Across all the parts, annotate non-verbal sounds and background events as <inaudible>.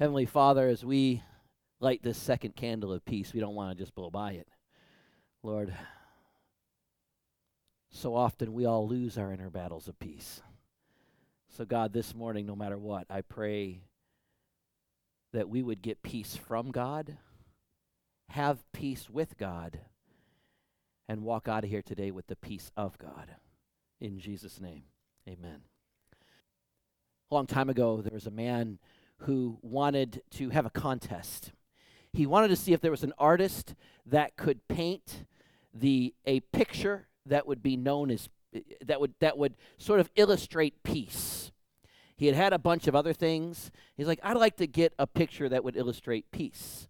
Heavenly Father, as we light this second candle of peace, we don't want to just blow by it. Lord, so often we all lose our inner battles of peace. So, God, this morning, no matter what, I pray that we would get peace from God, have peace with God, and walk out of here today with the peace of God. In Jesus' name, amen. A long time ago, there was a man who wanted to have a contest. He wanted to see if there was an artist that could paint the a picture that would be known as that would that would sort of illustrate peace. He had had a bunch of other things. He's like, I'd like to get a picture that would illustrate peace.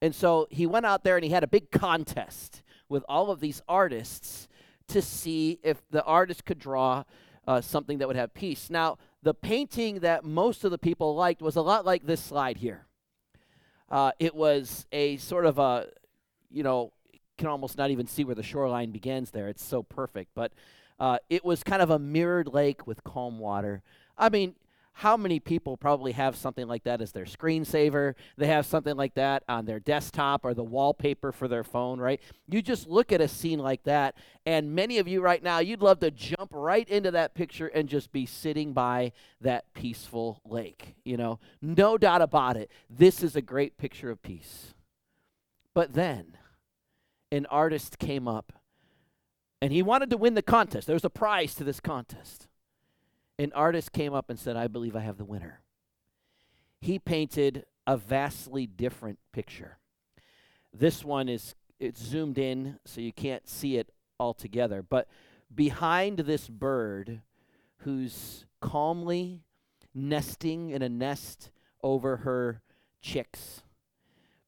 And so he went out there and he had a big contest with all of these artists to see if the artist could draw uh, something that would have peace. Now, the painting that most of the people liked was a lot like this slide here. Uh, it was a sort of a, you know, can almost not even see where the shoreline begins there. It's so perfect. But uh, it was kind of a mirrored lake with calm water. I mean, how many people probably have something like that as their screensaver? They have something like that on their desktop or the wallpaper for their phone, right? You just look at a scene like that, and many of you right now, you'd love to jump right into that picture and just be sitting by that peaceful lake. You know, no doubt about it. This is a great picture of peace. But then, an artist came up and he wanted to win the contest. There was a prize to this contest. An artist came up and said, I believe I have the winner. He painted a vastly different picture. This one is it's zoomed in so you can't see it all together, but behind this bird who's calmly nesting in a nest over her chicks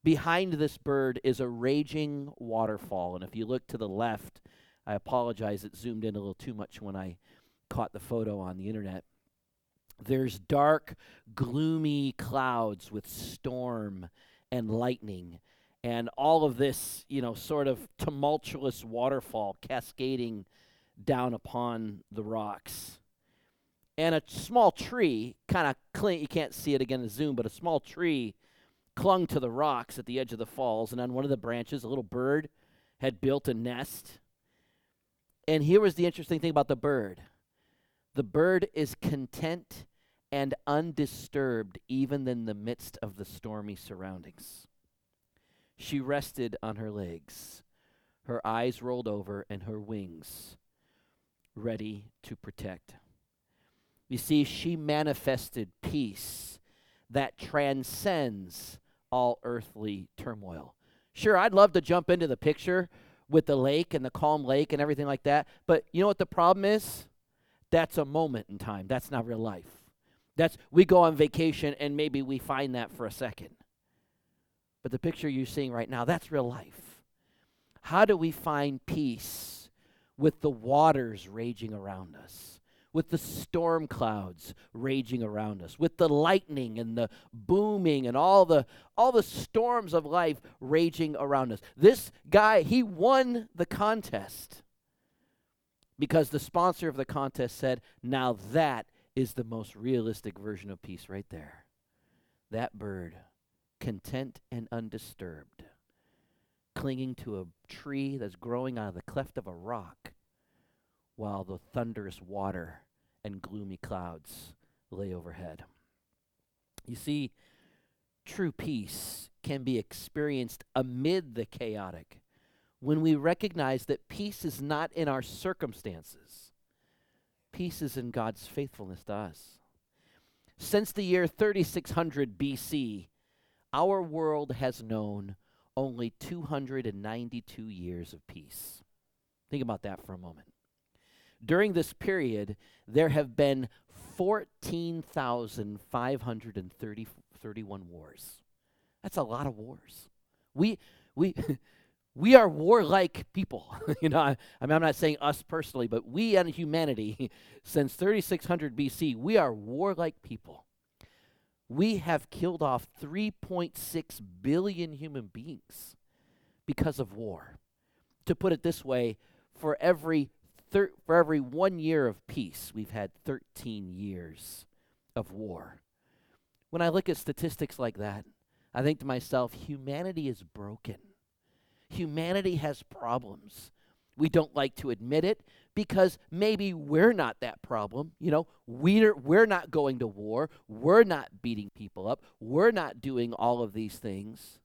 Behind this bird is a raging waterfall. And if you look to the left, I apologize, it zoomed in a little too much when I caught the photo on the internet. There's dark, gloomy clouds with storm and lightning, and all of this, you know, sort of tumultuous waterfall cascading down upon the rocks. And a small tree, kind of clean, you can't see it again in zoom, but a small tree clung to the rocks at the edge of the falls, and on one of the branches, a little bird had built a nest. And here was the interesting thing about the bird the bird is content and undisturbed even in the midst of the stormy surroundings. She rested on her legs, her eyes rolled over, and her wings ready to protect. You see, she manifested peace that transcends all earthly turmoil. Sure, I'd love to jump into the picture with the lake and the calm lake and everything like that, but you know what the problem is? That's a moment in time. That's not real life. That's we go on vacation and maybe we find that for a second. But the picture you're seeing right now, that's real life. How do we find peace with the waters raging around us? with the storm clouds raging around us, with the lightning and the booming and all the all the storms of life raging around us. This guy, he won the contest because the sponsor of the contest said, "Now that is the most realistic version of peace right there." That bird, content and undisturbed, clinging to a tree that's growing out of the cleft of a rock while the thunderous water and gloomy clouds lay overhead. You see, true peace can be experienced amid the chaotic when we recognize that peace is not in our circumstances, peace is in God's faithfulness to us. Since the year 3600 BC, our world has known only 292 years of peace. Think about that for a moment. During this period, there have been 14,531 wars. That's a lot of wars. We, we, <laughs> we are warlike people. <laughs> you know, I, I mean, I'm not saying us personally, but we and humanity, <laughs> since 3600 BC, we are warlike people. We have killed off 3.6 billion human beings because of war. To put it this way, for every thir- for every one year of peace, we've had 13 years of war. When I look at statistics like that, I think to myself, humanity is broken. Humanity has problems. We don't like to admit it because maybe we're not that problem. You know, we're, we're not going to war. We're not beating people up. We're not doing all of these things.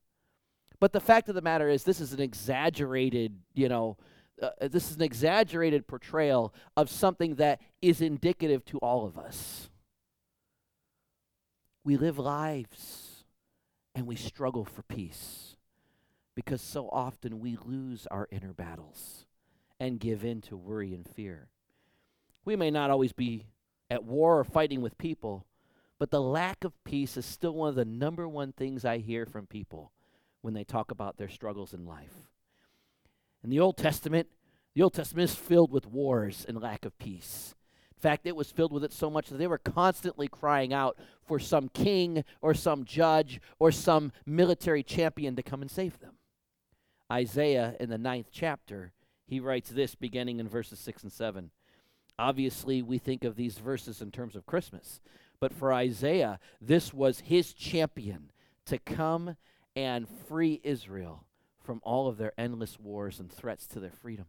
But the fact of the matter is, this is an exaggerated, you know, uh, this is an exaggerated portrayal of something that is indicative to all of us. We live lives and we struggle for peace because so often we lose our inner battles and give in to worry and fear. We may not always be at war or fighting with people, but the lack of peace is still one of the number one things I hear from people when they talk about their struggles in life. In the Old Testament, the Old Testament is filled with wars and lack of peace. In fact, it was filled with it so much that they were constantly crying out for some king or some judge or some military champion to come and save them. Isaiah, in the ninth chapter, he writes this beginning in verses 6 and 7. Obviously, we think of these verses in terms of Christmas, but for Isaiah, this was his champion to come and free Israel from all of their endless wars and threats to their freedom.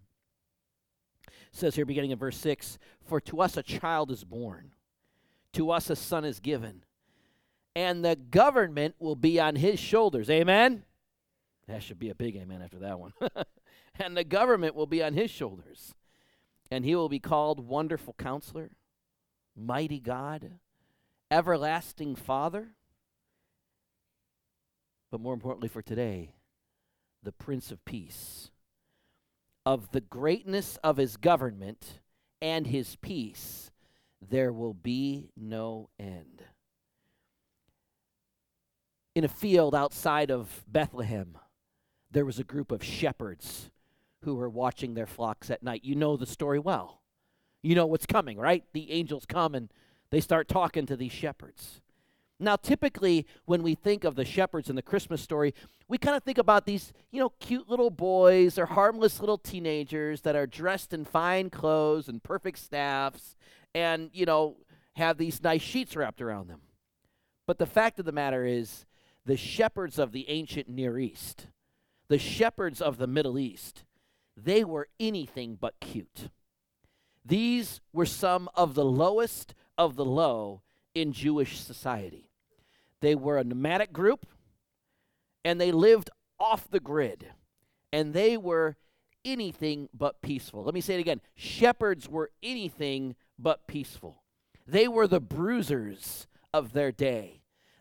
It says here, beginning in verse 6 For to us a child is born, to us a son is given, and the government will be on his shoulders. Amen? That should be a big amen after that one. <laughs> and the government will be on his shoulders. And he will be called Wonderful Counselor, Mighty God, Everlasting Father. But more importantly for today, the Prince of Peace. Of the greatness of his government and his peace, there will be no end. In a field outside of Bethlehem, there was a group of shepherds who were watching their flocks at night. You know the story well. You know what's coming, right? The angels come and they start talking to these shepherds. Now, typically, when we think of the shepherds in the Christmas story, we kind of think about these, you know, cute little boys or harmless little teenagers that are dressed in fine clothes and perfect staffs and, you know, have these nice sheets wrapped around them. But the fact of the matter is, the shepherds of the ancient Near East, the shepherds of the Middle East, they were anything but cute. These were some of the lowest of the low in Jewish society. They were a nomadic group and they lived off the grid and they were anything but peaceful. Let me say it again shepherds were anything but peaceful. They were the bruisers of their day.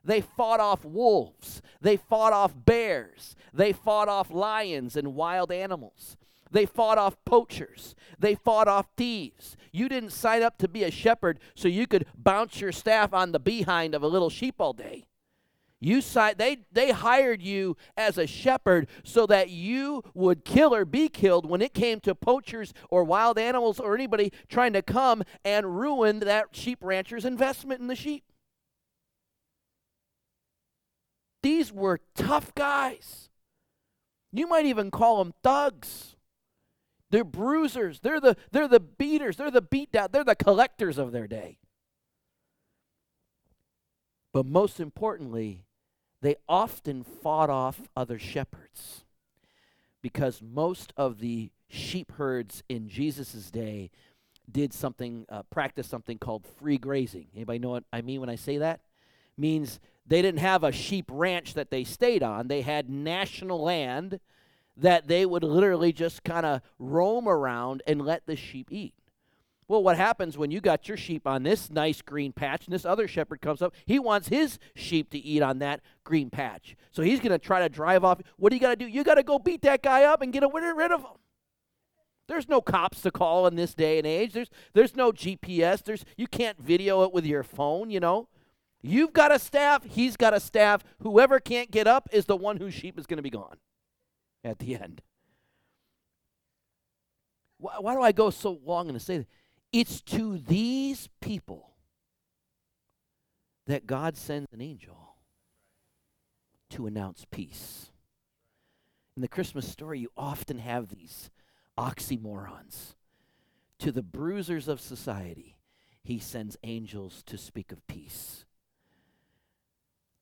They fought off wolves. They fought off bears. They fought off lions and wild animals. They fought off poachers. They fought off thieves. You didn't sign up to be a shepherd so you could bounce your staff on the behind of a little sheep all day. You si- they, they hired you as a shepherd so that you would kill or be killed when it came to poachers or wild animals or anybody trying to come and ruin that sheep rancher's investment in the sheep. These were tough guys. You might even call them thugs. They're bruisers. They're the, they're the beaters. They're the beat down. They're the collectors of their day. But most importantly, they often fought off other shepherds because most of the sheep herds in Jesus' day did something, uh, practice something called free grazing. Anybody know what I mean when I say that? Means they didn't have a sheep ranch that they stayed on. They had national land that they would literally just kind of roam around and let the sheep eat. Well, what happens when you got your sheep on this nice green patch and this other shepherd comes up? He wants his sheep to eat on that green patch. So he's going to try to drive off. What do you got to do? You got to go beat that guy up and get rid of him. There's no cops to call in this day and age. There's there's no GPS. There's you can't video it with your phone, you know. You've got a staff, he's got a staff. Whoever can't get up is the one whose sheep is going to be gone at the end. Why, why do I go so long to say that? It's to these people that God sends an angel to announce peace. In the Christmas story, you often have these oxymorons. To the bruisers of society, he sends angels to speak of peace.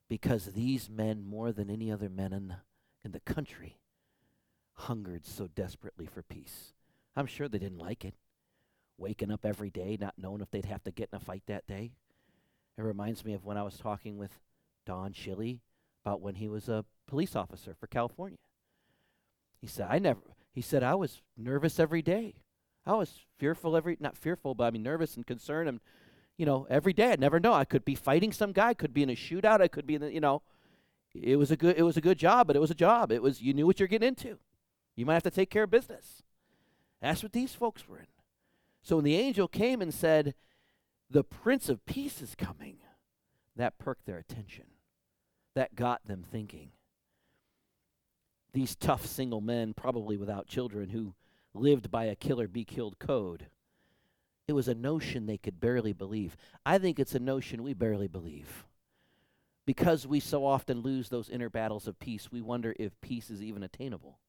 Because these men, more than any other men in, in the country, hungered so desperately for peace. I'm sure they didn't like it. Waking up every day, not knowing if they'd have to get in a fight that day. It reminds me of when I was talking with Don Shilley about when he was a police officer for California. He said, I never, he said, I was nervous every day. I was fearful every, not fearful, but I mean nervous and concerned. And, you know, every day I'd never know. I could be fighting some guy, I could be in a shootout, I could be in the, you know, it was a good, it was a good job, but it was a job. It was, you knew what you're getting into. You might have to take care of business. That's what these folks were in. So when the angel came and said, the Prince of Peace is coming, that perked their attention. That got them thinking. These tough single men, probably without children, who lived by a kill or be killed code, it was a notion they could barely believe. I think it's a notion we barely believe. Because we so often lose those inner battles of peace, we wonder if peace is even attainable.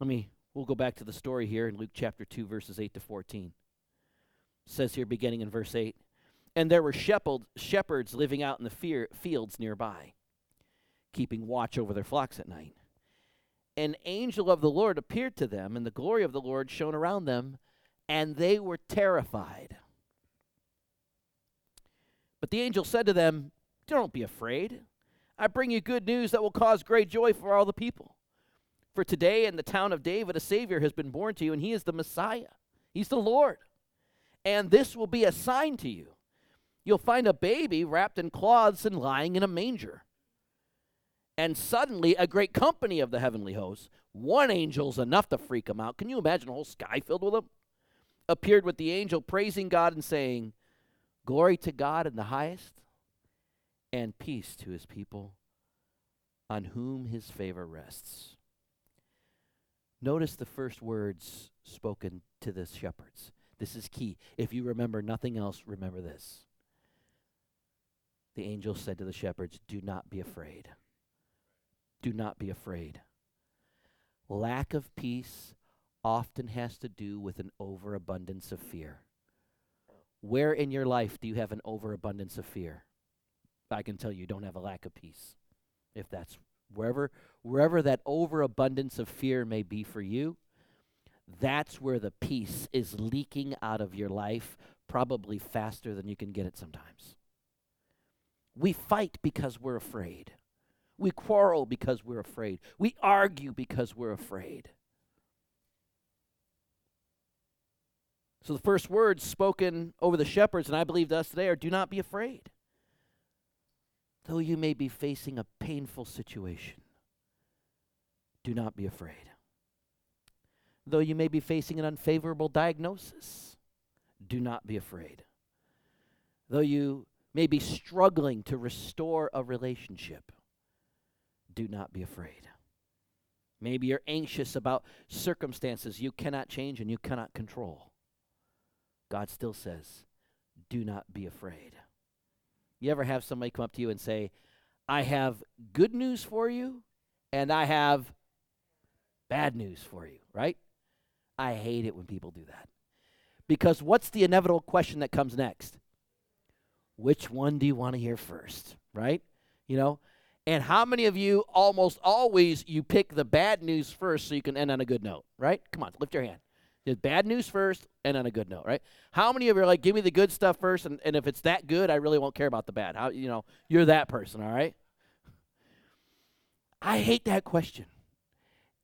Let me, we'll go back to the story here in Luke chapter 2, verses 8 to 14. It says here, beginning in verse 8 And there were shepherds living out in the fear, fields nearby, keeping watch over their flocks at night. An angel of the Lord appeared to them, and the glory of the Lord shone around them, and they were terrified. But the angel said to them, Don't be afraid. I bring you good news that will cause great joy for all the people. For today in the town of David, a Savior has been born to you, and he is the Messiah. He's the Lord. And this will be a sign to you. You'll find a baby wrapped in cloths and lying in a manger. And suddenly, a great company of the heavenly hosts, one angel's enough to freak them out. Can you imagine a whole sky filled with them? Appeared with the angel, praising God and saying, Glory to God in the highest, and peace to his people on whom his favor rests. Notice the first words spoken to the shepherds. This is key. If you remember nothing else, remember this. The angel said to the shepherds, Do not be afraid. Do not be afraid. Lack of peace often has to do with an overabundance of fear. Where in your life do you have an overabundance of fear? I can tell you don't have a lack of peace. If that's wherever wherever that overabundance of fear may be for you, that's where the peace is leaking out of your life probably faster than you can get it sometimes. We fight because we're afraid. We quarrel because we're afraid. We argue because we're afraid. So the first words spoken over the shepherds, and I believe to us today, are do not be afraid. Though you may be facing a painful situation, do not be afraid. Though you may be facing an unfavorable diagnosis, do not be afraid. Though you may be struggling to restore a relationship, do not be afraid. Maybe you're anxious about circumstances you cannot change and you cannot control. God still says, do not be afraid. You ever have somebody come up to you and say, I have good news for you and I have bad news for you, right? I hate it when people do that. Because what's the inevitable question that comes next? Which one do you want to hear first, right? You know, and how many of you almost always you pick the bad news first so you can end on a good note, right? Come on, lift your hand. Bad news first and on a good note, right? How many of you are like, give me the good stuff first, and, and if it's that good, I really won't care about the bad. How you know, you're that person, all right? I hate that question.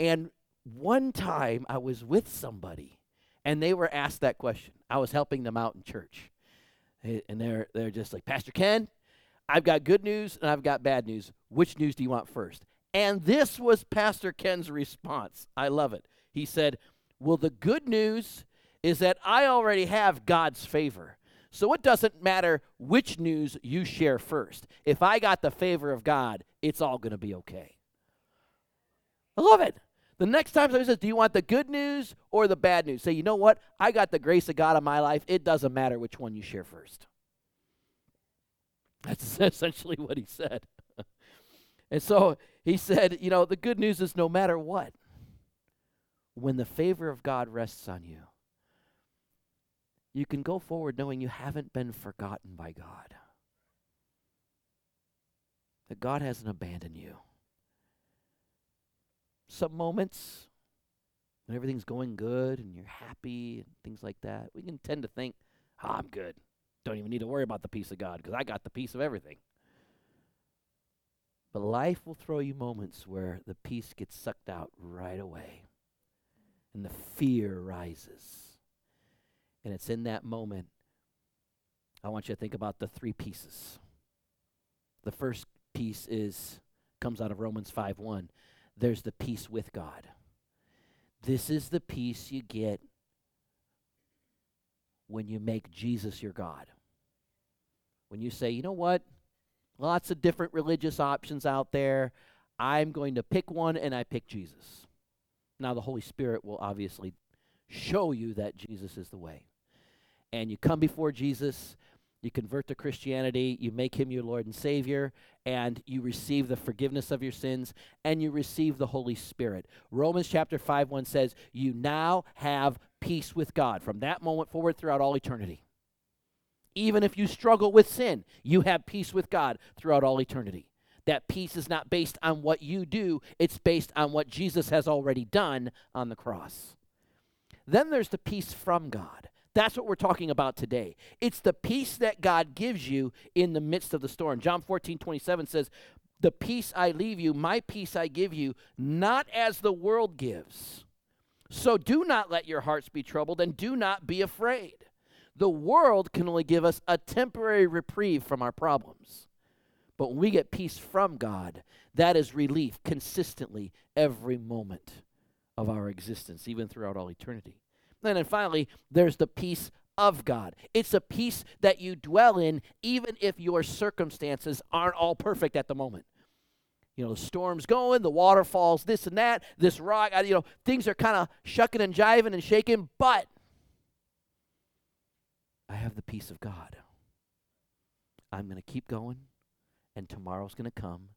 And one time I was with somebody and they were asked that question. I was helping them out in church. And they're they're just like, Pastor Ken, I've got good news and I've got bad news. Which news do you want first? And this was Pastor Ken's response. I love it. He said, Well, the good news is that I already have God's favor. So it doesn't matter which news you share first. If I got the favor of God, it's all going to be okay. I love it. The next time somebody says, Do you want the good news or the bad news? Say, You know what? I got the grace of God in my life. It doesn't matter which one you share first. <laughs> That's essentially what he said. <laughs> and so he said, You know, the good news is no matter what, when the favor of God rests on you, you can go forward knowing you haven't been forgotten by God. that God hasn't abandoned you. Some moments when everything's going good and you're happy and things like that, we can tend to think, oh, I'm good. Don't even need to worry about the peace of God because I got the peace of everything. But life will throw you moments where the peace gets sucked out right away and the fear rises. And it's in that moment I want you to think about the three pieces. The first piece is comes out of Romans 5:1. There's the peace with God. This is the peace you get when you make Jesus your God. When you say, "You know what? Lots of different religious options out there. I'm going to pick one and I pick Jesus." Now, the Holy Spirit will obviously show you that Jesus is the way. And you come before Jesus, you convert to Christianity, you make him your Lord and Savior, and you receive the forgiveness of your sins, and you receive the Holy Spirit. Romans chapter 5 1 says, You now have peace with God from that moment forward throughout all eternity. Even if you struggle with sin, you have peace with God throughout all eternity. That peace is not based on what you do, it's based on what Jesus has already done on the cross. Then there's the peace from God. That's what we're talking about today. It's the peace that God gives you in the midst of the storm. John 14, 27 says, The peace I leave you, my peace I give you, not as the world gives. So do not let your hearts be troubled and do not be afraid. The world can only give us a temporary reprieve from our problems. But when we get peace from God, that is relief consistently every moment of our existence, even throughout all eternity. And then finally, there's the peace of God. It's a peace that you dwell in even if your circumstances aren't all perfect at the moment. You know, the storm's going, the waterfalls, this and that, this rock, you know, things are kind of shucking and jiving and shaking, but I have the peace of God. I'm going to keep going and tomorrow's going to come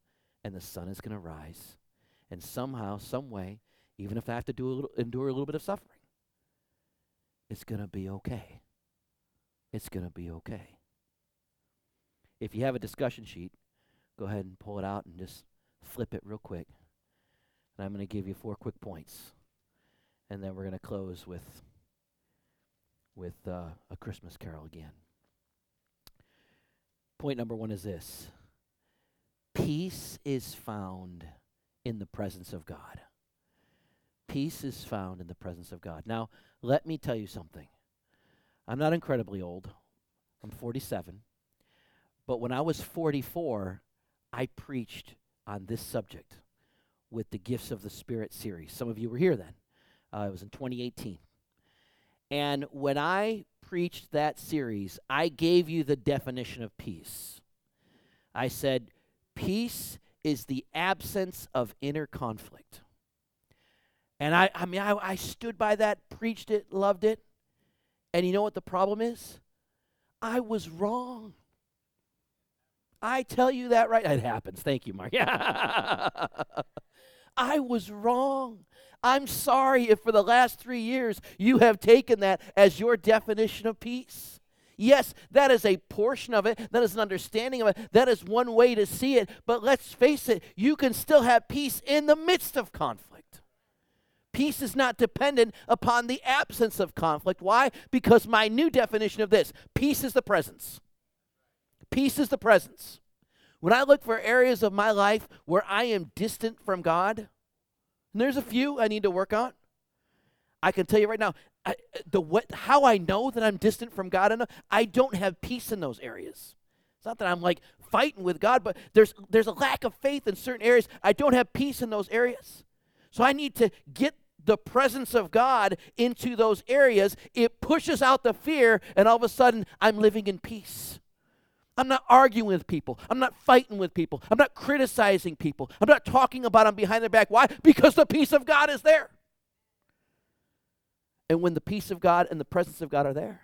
and the sun is going to rise and somehow some way even if i have to do a little, endure a little bit of suffering it's going to be okay. It's going to be okay. If you have a discussion sheet go ahead and pull it out and just flip it real quick. And i'm going to give you four quick points. And then we're going to close with with uh, a christmas carol again. Point number one is this Peace is found in the presence of God. Peace is found in the presence of God. Now, let me tell you something. I'm not incredibly old. I'm 47. But when I was 44, I preached on this subject with the Gifts of the Spirit series. Some of you were here then. Uh, it was in 2018. And when I preached that series, I gave you the definition of peace. I said, Peace is the absence of inner conflict. And I, I mean, I, I stood by that, preached it, loved it. And you know what the problem is? I was wrong. I tell you that right. It happens. Thank you, Mark. <laughs> I was wrong. I'm sorry if for the last three years you have taken that as your definition of peace. Yes, that is a portion of it. That is an understanding of it. That is one way to see it. But let's face it, you can still have peace in the midst of conflict. Peace is not dependent upon the absence of conflict. Why? Because my new definition of this peace is the presence. Peace is the presence. When I look for areas of my life where I am distant from God, and there's a few I need to work on, I can tell you right now, I, the what, how I know that I'm distant from God enough, I don't have peace in those areas. It's not that I'm like fighting with God, but there's there's a lack of faith in certain areas. I don't have peace in those areas. So I need to get the presence of God into those areas. It pushes out the fear, and all of a sudden I'm living in peace. I'm not arguing with people. I'm not fighting with people. I'm not criticizing people. I'm not talking about them behind their back. Why? Because the peace of God is there. And when the peace of God and the presence of God are there,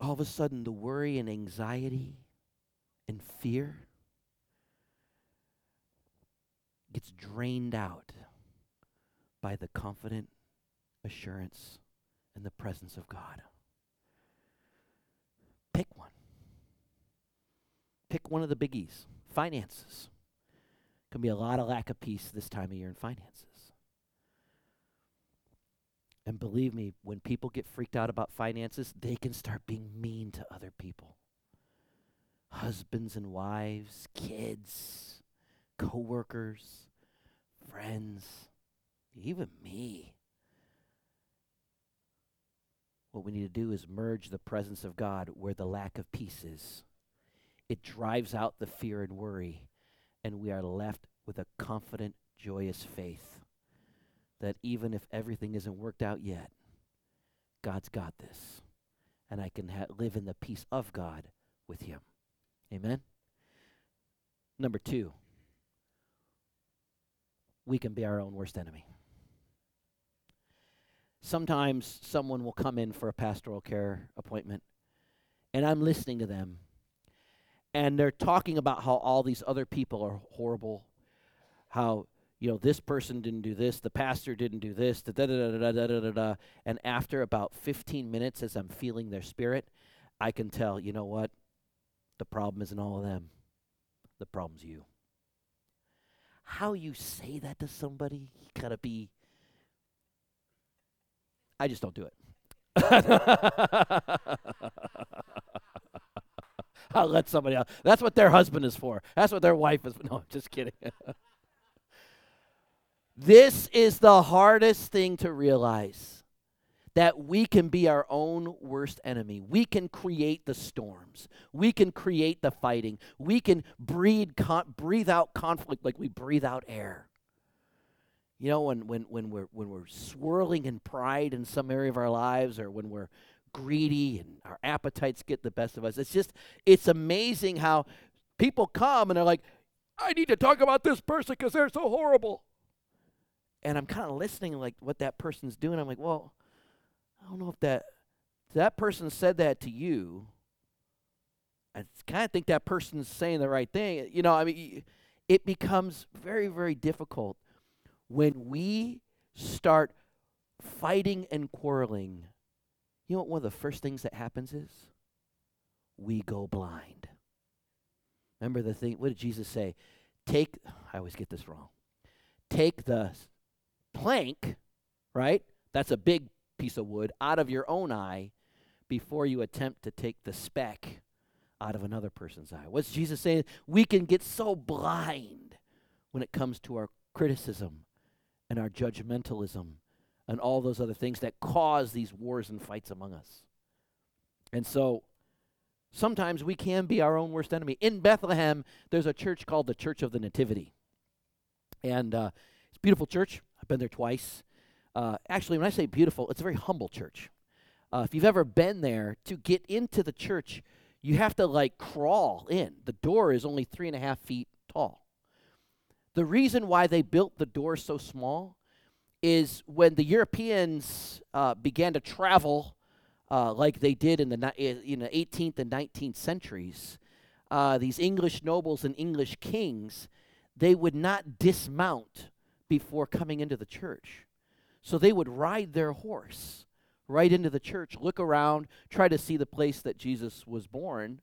all of a sudden the worry and anxiety and fear gets drained out by the confident assurance and the presence of God. Pick one. Pick one of the biggies finances. Can be a lot of lack of peace this time of year in finances. And believe me, when people get freaked out about finances, they can start being mean to other people. Husbands and wives, kids, coworkers, friends, even me. What we need to do is merge the presence of God where the lack of peace is. It drives out the fear and worry, and we are left with a confident, joyous faith that even if everything isn't worked out yet, God's got this. And I can ha- live in the peace of God with Him. Amen? Number two, we can be our own worst enemy. Sometimes someone will come in for a pastoral care appointment, and I'm listening to them, and they're talking about how all these other people are horrible, how you know this person didn't do this, the pastor didn't do this, da da da da da da da da. And after about 15 minutes, as I'm feeling their spirit, I can tell, you know what? The problem isn't all of them. The problem's you. How you say that to somebody, you gotta be I just don't do it. <laughs> <laughs> I'll let somebody else. That's what their husband is for. That's what their wife is. <laughs> No, I'm just kidding. <laughs> this is the hardest thing to realize that we can be our own worst enemy. We can create the storms. We can create the fighting. We can breathe, con- breathe out conflict like we breathe out air. You know, when, when, when, we're, when we're swirling in pride in some area of our lives or when we're greedy and our appetites get the best of us, it's just, it's amazing how people come and they're like, I need to talk about this person because they're so horrible. And I'm kind of listening like what that person's doing. I'm like, well, I don't know if that that person said that to you. I kind of think that person's saying the right thing. You know, I mean, it becomes very, very difficult when we start fighting and quarreling, you know what one of the first things that happens is? We go blind. Remember the thing, what did Jesus say? Take, I always get this wrong. Take the plank, right? That's a big piece of wood, out of your own eye before you attempt to take the speck out of another person's eye. What's Jesus saying? We can get so blind when it comes to our criticism and our judgmentalism and all those other things that cause these wars and fights among us. And so sometimes we can be our own worst enemy. In Bethlehem, there's a church called the Church of the Nativity. And uh, it's a beautiful church. I've been there twice. Uh, actually, when I say beautiful, it's a very humble church. Uh, if you've ever been there, to get into the church, you have to like crawl in. The door is only three and a half feet tall. The reason why they built the door so small is when the Europeans uh, began to travel uh, like they did in the in the 18th and 19th centuries, uh, these English nobles and English kings, they would not dismount before coming into the church. So they would ride their horse right into the church, look around, try to see the place that Jesus was born,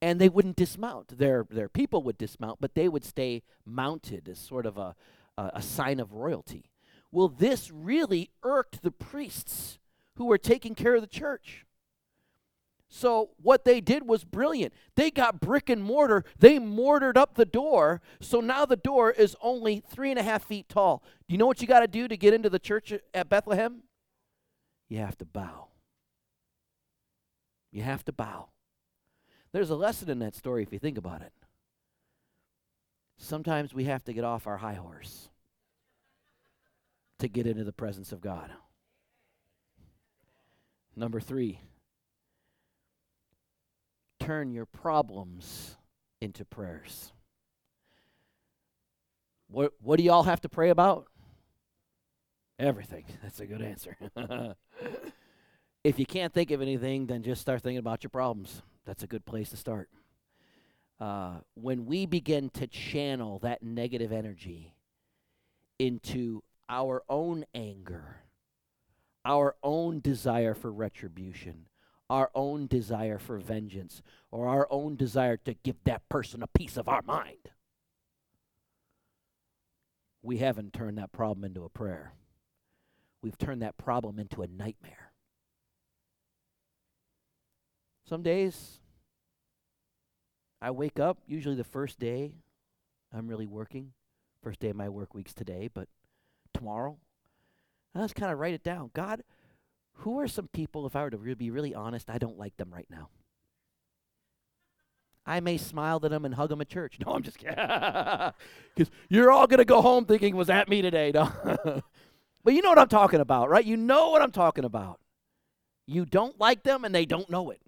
and they wouldn't dismount. Their their people would dismount, but they would stay mounted as sort of a a, a sign of royalty. Well, this really irked the priests who were taking care of the church. So what they did was brilliant. They got brick and mortar. They mortared up the door. So now the door is only three and a half feet tall. Do you know what you got to do to get into the church at Bethlehem? You have to bow. You have to bow. There's a lesson in that story if you think about it. Sometimes we have to get off our high horse to get into the presence of God. Number three, turn your problems into prayers. What, what do y'all have to pray about? Everything. <laughs> That's a good answer. <laughs> if you can't think of anything, then just start thinking about your problems. That's a good place to start. Uh, when we begin to channel that negative energy into our own anger, our own desire for retribution, our own desire for vengeance or our own desire to give that person a piece of our mind, we haven't turned that problem into a prayer. We've turned that problem into a nightmare. Some days I wake up, usually the first day I'm really working. First day of my work week's today, but tomorrow. I just kind of write it down. God, who are some people, if I were to re- be really honest, I don't like them right now? I may smile at them and hug them at church. <laughs> No, I'm just kidding. <laughs> Because you're all going to go home thinking, was that me today? <laughs> No. but you know what I'm talking about, right? You know what I'm talking about. You don't like them and they don't know it.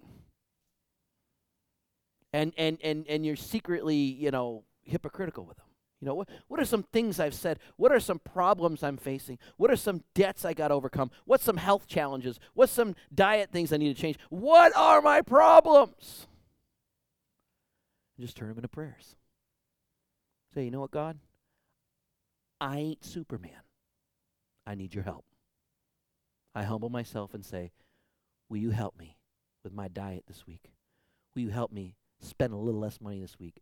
And, and, and, and you're secretly, you know, hypocritical with them. You know, what, what are some things I've said? What are some problems I'm facing? What are some debts I got to overcome? What's some health challenges? What's some diet things I need to change? What are my problems? Just turn them into prayers. Say, you know what, God? I ain't Superman. I need your help. I humble myself and say, Will you help me with my diet this week? Will you help me spend a little less money this week?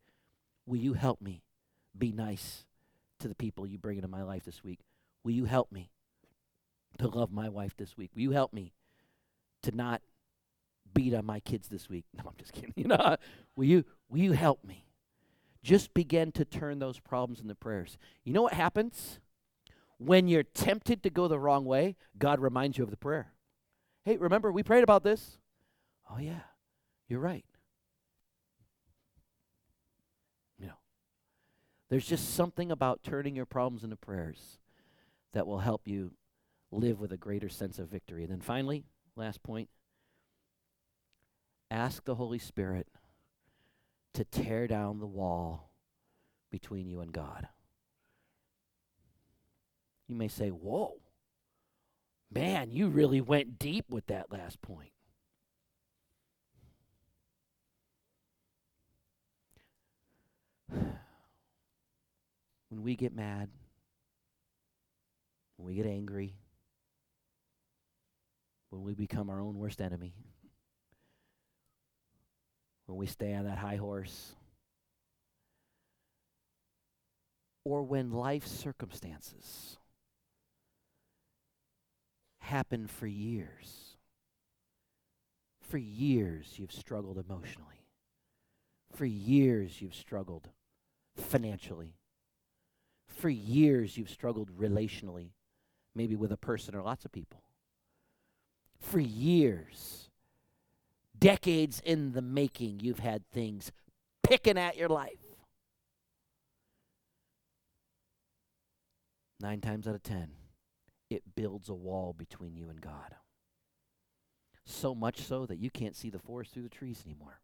Will you help me be nice to the people you bring into my life this week? Will you help me to love my wife this week? Will you help me to not beat on my kids this week? <laughs> No, I'm just kidding. <laughs> You know, will you will you help me? Just begin to turn those problems into prayers. You know what happens? When you're tempted to go the wrong way, God reminds you of the prayer. Hey, remember we prayed about this? Oh yeah. You're right. There's just something about turning your problems into prayers that will help you live with a greater sense of victory. And then finally, last point ask the Holy Spirit to tear down the wall between you and God. You may say, Whoa, man, you really went deep with that last point. When we get mad, when we get angry, when we become our own worst enemy, when we stay on that high horse, or when life circumstances happen for years. For years, you've struggled emotionally. For years, you've struggled financially for years you've struggled relationally, maybe with a person or lots of people. For years, decades in the making, you've had things picking at your life. Nine times out of ten, it builds a wall between you and God. So much so that you can't see the forest through the trees anymore.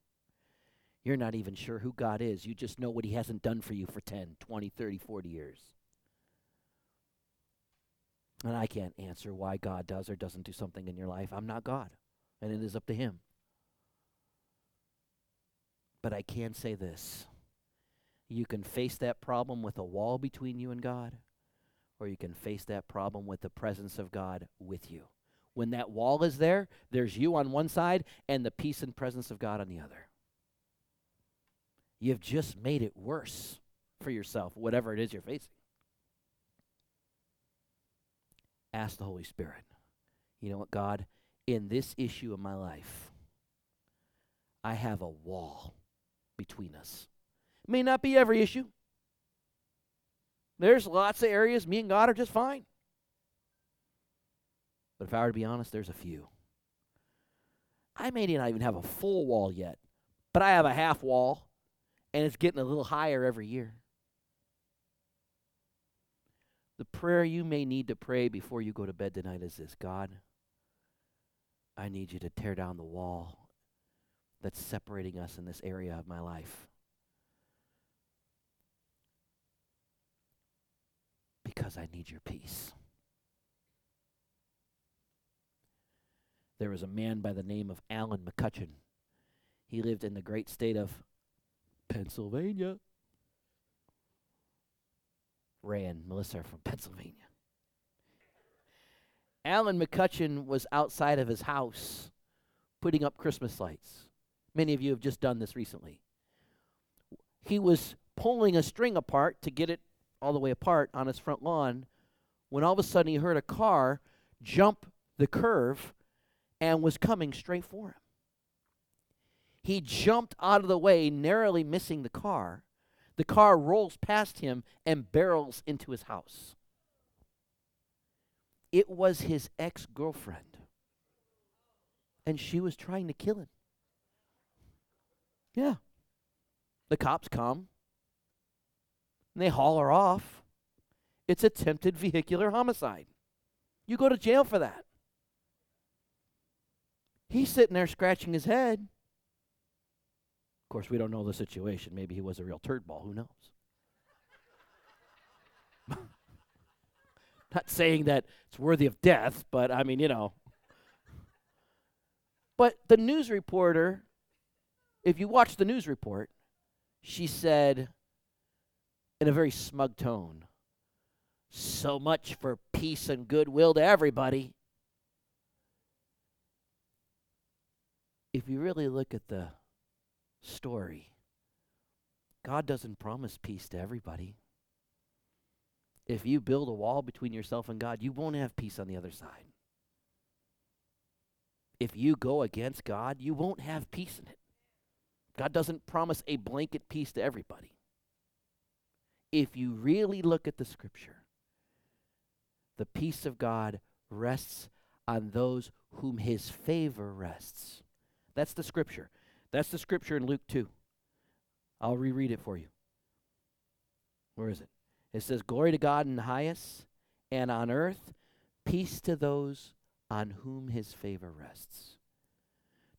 You're not even sure who God is. You just know what He hasn't done for you for 10, 20, 30, 40 years. And I can't answer why God does or doesn't do something in your life. I'm not God, and it is up to Him. But I can say this you can face that problem with a wall between you and God, or you can face that problem with the presence of God with you. When that wall is there, there's you on one side and the peace and presence of God on the other. You've just made it worse for yourself, whatever it is you're facing. Ask the Holy Spirit, you know what, God, in this issue of my life, I have a wall between us. It may not be every issue. There's lots of areas me and God are just fine. But if I were to be honest, there's a few. I may not even have a full wall yet, but I have a half wall and it's getting a little higher every year. The prayer you may need to pray before you go to bed tonight is this God, I need you to tear down the wall that's separating us in this area of my life. Because I need your peace. There was a man by the name of Alan McCutcheon. He lived in the great state of Pennsylvania. Ran, Melissa from Pennsylvania. Alan McCutcheon was outside of his house putting up Christmas lights. Many of you have just done this recently. He was pulling a string apart to get it all the way apart on his front lawn when all of a sudden he heard a car jump the curve and was coming straight for him. He jumped out of the way, narrowly missing the car. The car rolls past him and barrels into his house. It was his ex girlfriend. And she was trying to kill him. Yeah. The cops come. And they haul her off. It's attempted vehicular homicide. You go to jail for that. He's sitting there scratching his head. Of course, we don't know the situation. Maybe he was a real turd ball. Who knows? <laughs> Not saying that it's worthy of death, but I mean, you know. But the news reporter, if you watch the news report, she said in a very smug tone, So much for peace and goodwill to everybody. If you really look at the story, God doesn't promise peace to everybody. If you build a wall between yourself and God, you won't have peace on the other side. If you go against God, you won't have peace in it. God doesn't promise a blanket peace to everybody. If you really look at the scripture, the peace of God rests on those whom his favor rests. That's the scripture. That's the scripture in Luke 2. I'll reread it for you. Where is it? It says, Glory to God in the highest, and on earth, peace to those on whom his favor rests.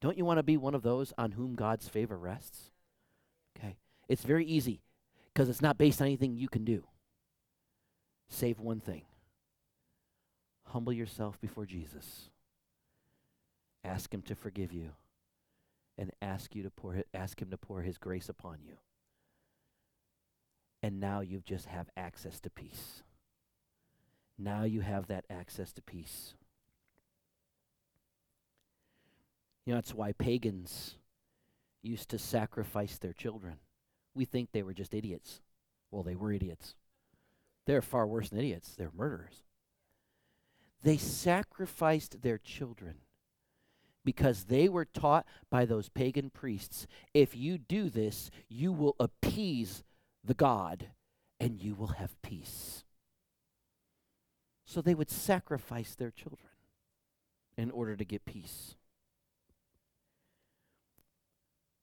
Don't you want to be one of those on whom God's favor rests? Okay. It's very easy because it's not based on anything you can do. Save one thing humble yourself before Jesus. Ask him to forgive you and ask you to pour ask him to pour his grace upon you. And now you just have access to peace. Now you have that access to peace. You know, that's why pagans used to sacrifice their children. We think they were just idiots. Well, they were idiots. They're far worse than idiots, they're murderers. They sacrificed their children because they were taught by those pagan priests if you do this, you will appease the God and you will have peace. So they would sacrifice their children in order to get peace.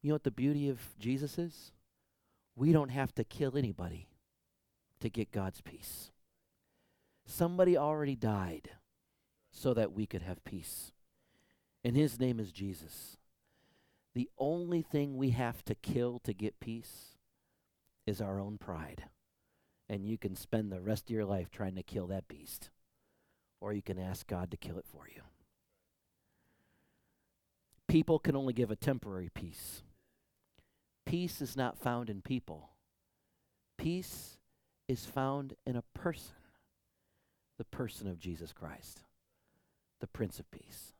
You know what the beauty of Jesus is? We don't have to kill anybody to get God's peace. Somebody already died so that we could have peace. And his name is Jesus. The only thing we have to kill to get peace is our own pride. And you can spend the rest of your life trying to kill that beast. Or you can ask God to kill it for you. People can only give a temporary peace. Peace is not found in people, peace is found in a person, the person of Jesus Christ, the Prince of Peace.